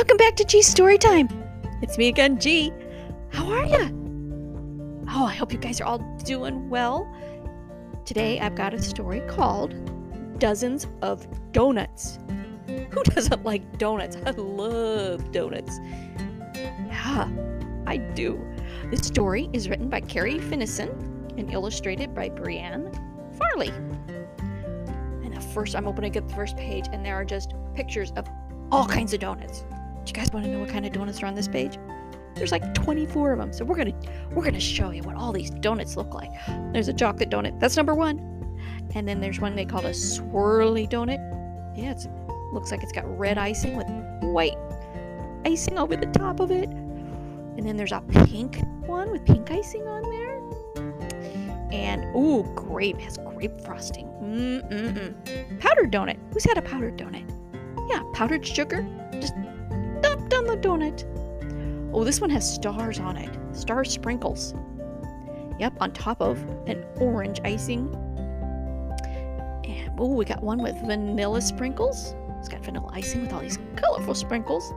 Welcome back to G's Story Time. It's me again, G. How are ya? Oh, I hope you guys are all doing well. Today I've got a story called Dozens of Donuts. Who doesn't like donuts? I love donuts. Yeah, I do. This story is written by Carrie Finison and illustrated by Brianne Farley. And the first, I'm opening up the first page, and there are just pictures of all kinds of donuts. You guys want to know what kind of donuts are on this page? There's like 24 of them. So we're gonna we're gonna show you what all these donuts look like. There's a chocolate donut. That's number one. And then there's one they call a swirly donut. Yeah, it looks like it's got red icing with white icing over the top of it. And then there's a pink one with pink icing on there. And ooh, grape has grape frosting. Mm-mm-mm. Powdered donut. Who's had a powdered donut? Yeah, powdered sugar. Oh, this one has stars on it. Star sprinkles. Yep, on top of an orange icing. And oh, we got one with vanilla sprinkles. It's got vanilla icing with all these colorful sprinkles.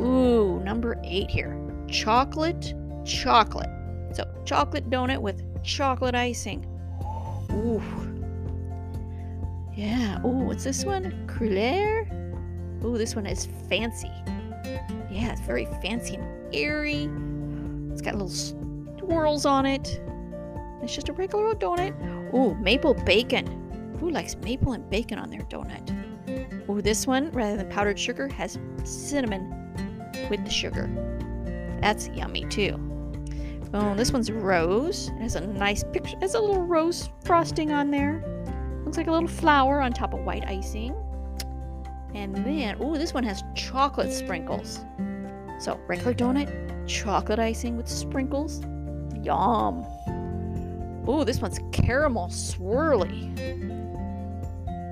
Ooh, number eight here. Chocolate, chocolate. So, chocolate donut with chocolate icing. Ooh. Yeah. Ooh, what's this one? Cruller? Ooh, this one is fancy. Yeah, it's very fancy and airy. It's got little swirls on it. It's just a regular old donut. Ooh, maple bacon. Who likes maple and bacon on their donut? Ooh, this one, rather than powdered sugar, has cinnamon with the sugar. That's yummy too. Oh, this one's rose. It has a nice picture. It has a little rose frosting on there. Looks like a little flower on top of white icing. And then, oh, this one has chocolate sprinkles. So, regular donut, chocolate icing with sprinkles. Yum. Oh, this one's caramel swirly.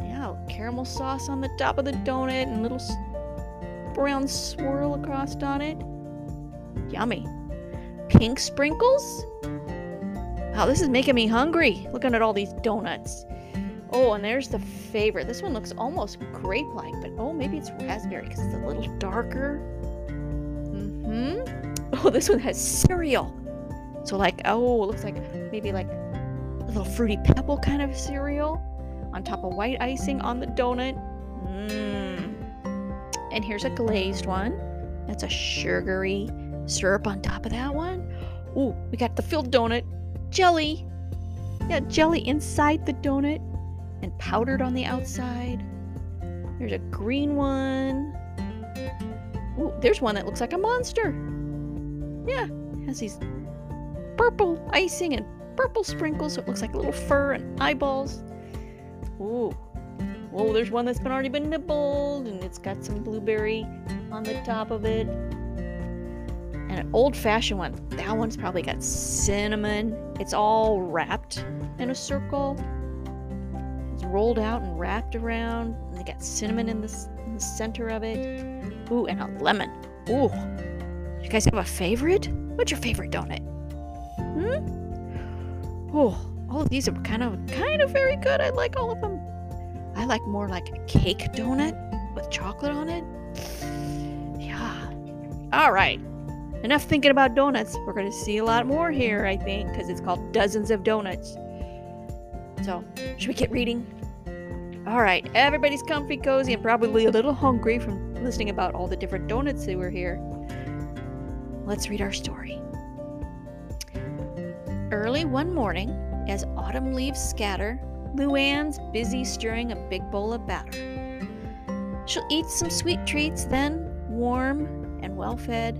Yeah, caramel sauce on the top of the donut and little brown swirl across on it. Yummy. Pink sprinkles? Wow, this is making me hungry looking at all these donuts. Oh, and there's the favorite. This one looks almost grape like, but oh, maybe it's raspberry because it's a little darker. Mm hmm. Oh, this one has cereal. So, like, oh, it looks like maybe like a little fruity pebble kind of cereal on top of white icing on the donut. Mmm. And here's a glazed one. That's a sugary syrup on top of that one. Ooh, we got the filled donut. Jelly. Yeah, jelly inside the donut and powdered on the outside. There's a green one. Ooh, there's one that looks like a monster. Yeah, has these purple icing and purple sprinkles, so it looks like little fur and eyeballs. Ooh. Whoa, there's one that's been already been nibbled, and it's got some blueberry on the top of it. And an old-fashioned one. That one's probably got cinnamon. It's all wrapped in a circle rolled out and wrapped around. And they got cinnamon in the, in the center of it. Ooh, and a lemon. Ooh. You guys have a favorite? What's your favorite donut? Hmm? Oh, all of these are kind of kind of very good. I like all of them. I like more like a cake donut with chocolate on it. Yeah. All right. Enough thinking about donuts. We're going to see a lot more here, I think, because it's called Dozens of Donuts. So, should we get reading? All right, everybody's comfy, cozy, and probably a little hungry from listening about all the different donuts that were here. Let's read our story. Early one morning, as autumn leaves scatter, Luann's busy stirring a big bowl of batter. She'll eat some sweet treats, then, warm and well fed,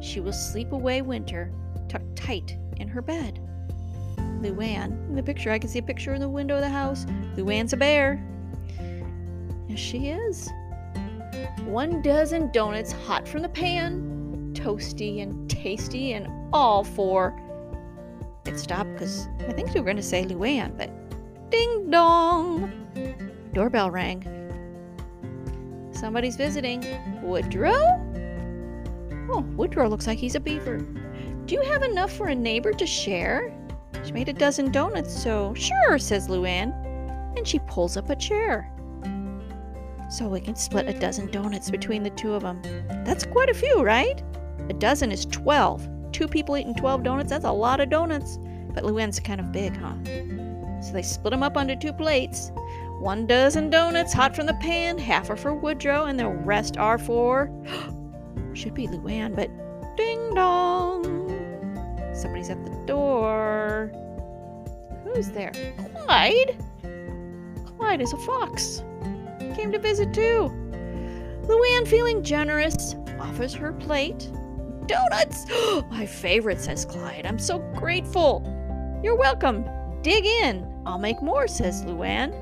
she will sleep away winter, tucked tight in her bed. Luann. In the picture, I can see a picture in the window of the house. Luann's a bear. Yes, she is. One dozen donuts hot from the pan, toasty and tasty, and all for. It stopped because I think we were going to say Luann, but ding dong! Doorbell rang. Somebody's visiting. Woodrow? Oh, Woodrow looks like he's a beaver. Do you have enough for a neighbor to share? She made a dozen donuts, so sure, says Luann. And she pulls up a chair. So we can split a dozen donuts between the two of them. That's quite a few, right? A dozen is 12. Two people eating 12 donuts, that's a lot of donuts. But Luann's kind of big, huh? So they split them up onto two plates. One dozen donuts hot from the pan, half are for Woodrow, and the rest are for. Should be Luann, but ding dong! Somebody's at the door. Who's there? Clyde? Clyde is a fox. Came to visit too. Luann, feeling generous, offers her plate. Donuts! My favorite, says Clyde. I'm so grateful. You're welcome. Dig in. I'll make more, says Luann.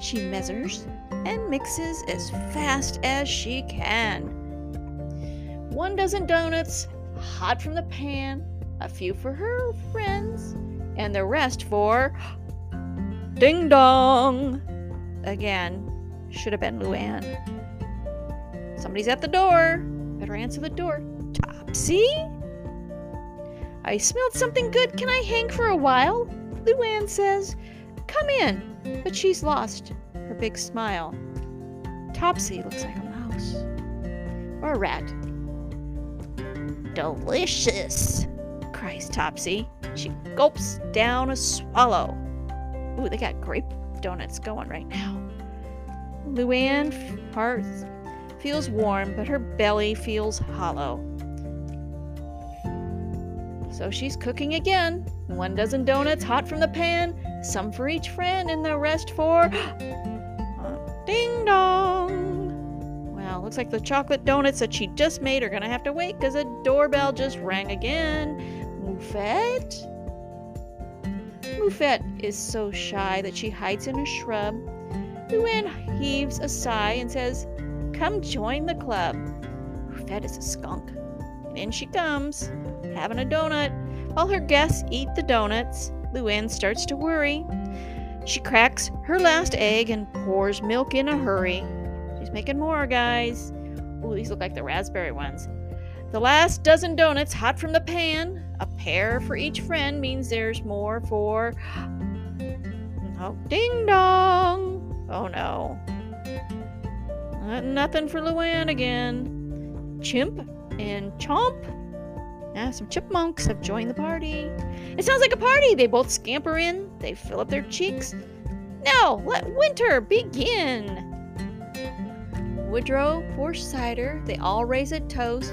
She measures and mixes as fast as she can. One dozen donuts, hot from the pan, a few for her friends, and the rest for Ding Dong! Again, should have been Luann. Somebody's at the door. Better answer the door. Topsy? I smelled something good. Can I hang for a while? Luann says. Come in. But she's lost her big smile. Topsy looks like a mouse. Or a rat. Delicious, cries Topsy. She gulps down a swallow. Ooh, they got grape donuts going right now. Luann heart feels warm, but her belly feels hollow. So she's cooking again. One dozen donuts hot from the pan, some for each friend, and the rest for. uh, ding dong! Well, looks like the chocolate donuts that she just made are gonna have to wait because a doorbell just rang again. Moufette? Moufette is so shy that she hides in a shrub. Luann heaves a sigh and says, Come join the club. Moufette is a skunk. And in she comes having a donut. While her guests eat the donuts, Luann starts to worry. She cracks her last egg and pours milk in a hurry. She's making more, guys. Ooh, these look like the raspberry ones. The last dozen donuts hot from the pan. A pair for each friend means there's more for. Oh, ding dong! Oh no. Uh, nothing for Luann again. Chimp and Chomp yeah, some chipmunks have joined the party. It sounds like a party. They both scamper in, they fill up their cheeks. Now, let winter begin. Woodrow pours cider. They all raise a toast.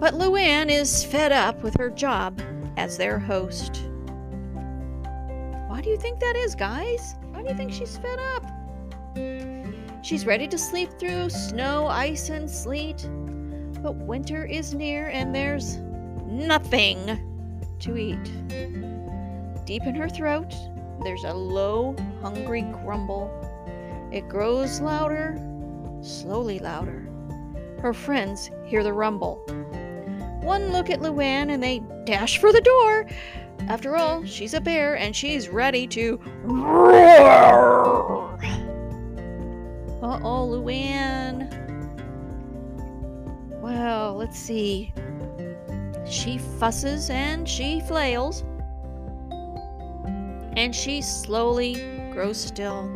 But Luann is fed up with her job as their host. Why do you think that is, guys? Why do you think she's fed up? She's ready to sleep through snow, ice, and sleet. But winter is near and there's nothing to eat. Deep in her throat, there's a low, hungry grumble. It grows louder, slowly louder. Her friends hear the rumble. One look at Luann and they dash for the door. After all, she's a bear and she's ready to roar. Uh oh, Luann. Well, let's see. She fusses and she flails. And she slowly grows still.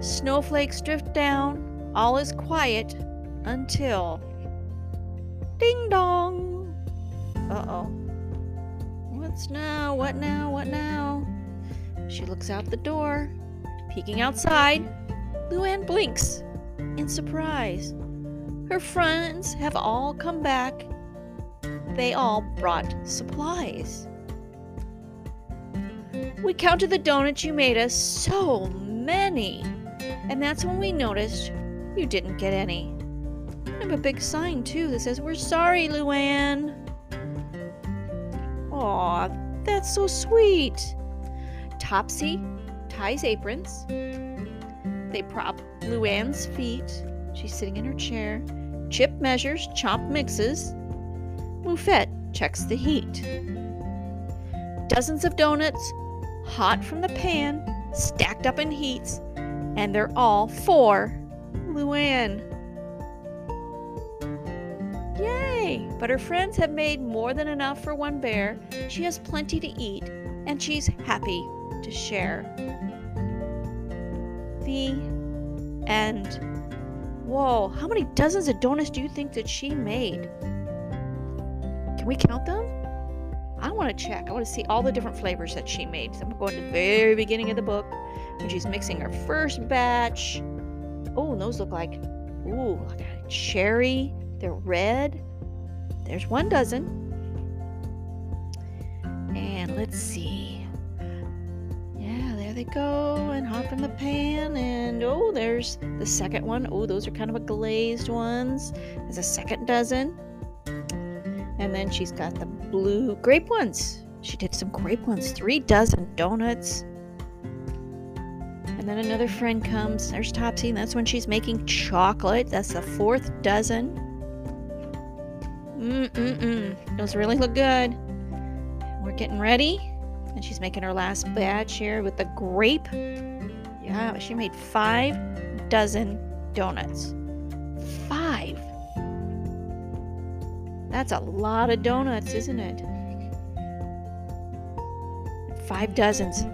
Snowflakes drift down, all is quiet until. Ding dong! Uh oh. What's now? What now? What now? She looks out the door. Peeking outside, Luann blinks in surprise. Her friends have all come back they all brought supplies. We counted the donuts you made us, so many. And that's when we noticed you didn't get any. I have a big sign too that says, We're sorry, Luann. Aw, that's so sweet. Topsy ties aprons. They prop Luann's feet. She's sitting in her chair. Chip measures, Chomp mixes. Moufette checks the heat. Dozens of donuts, hot from the pan, stacked up in heats, and they're all for Luann. Yay! But her friends have made more than enough for one bear. She has plenty to eat, and she's happy to share. The end. whoa, how many dozens of donuts do you think that she made? Can we count them? I want to check. I want to see all the different flavors that she made. So I'm going to the very beginning of the book when she's mixing her first batch. Oh, those look like, ooh, cherry. They're red. There's one dozen. And let's see. Yeah, there they go. And hop in the pan. And oh, there's the second one. Oh, those are kind of a glazed ones. There's a second dozen. And then she's got the blue grape ones. She did some grape ones. Three dozen donuts. And then another friend comes. There's Topsy. And that's when she's making chocolate. That's the fourth dozen. Mm-mm-mm. Those really look good. We're getting ready. And she's making her last batch here with the grape. Yeah, she made five dozen donuts. Five. That's a lot of donuts, isn't it? Five dozens.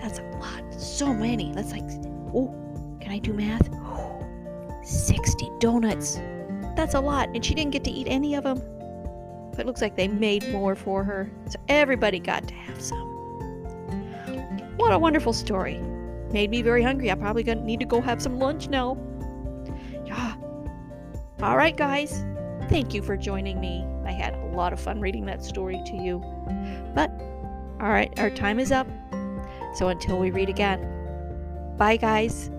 That's a lot. So many. That's like, oh, can I do math? 60 donuts. That's a lot. And she didn't get to eat any of them. But it looks like they made more for her. So everybody got to have some. What a wonderful story. Made me very hungry. I probably gonna need to go have some lunch now. Yeah. All right, guys. Thank you for joining me. I had a lot of fun reading that story to you. But, all right, our time is up. So until we read again, bye, guys.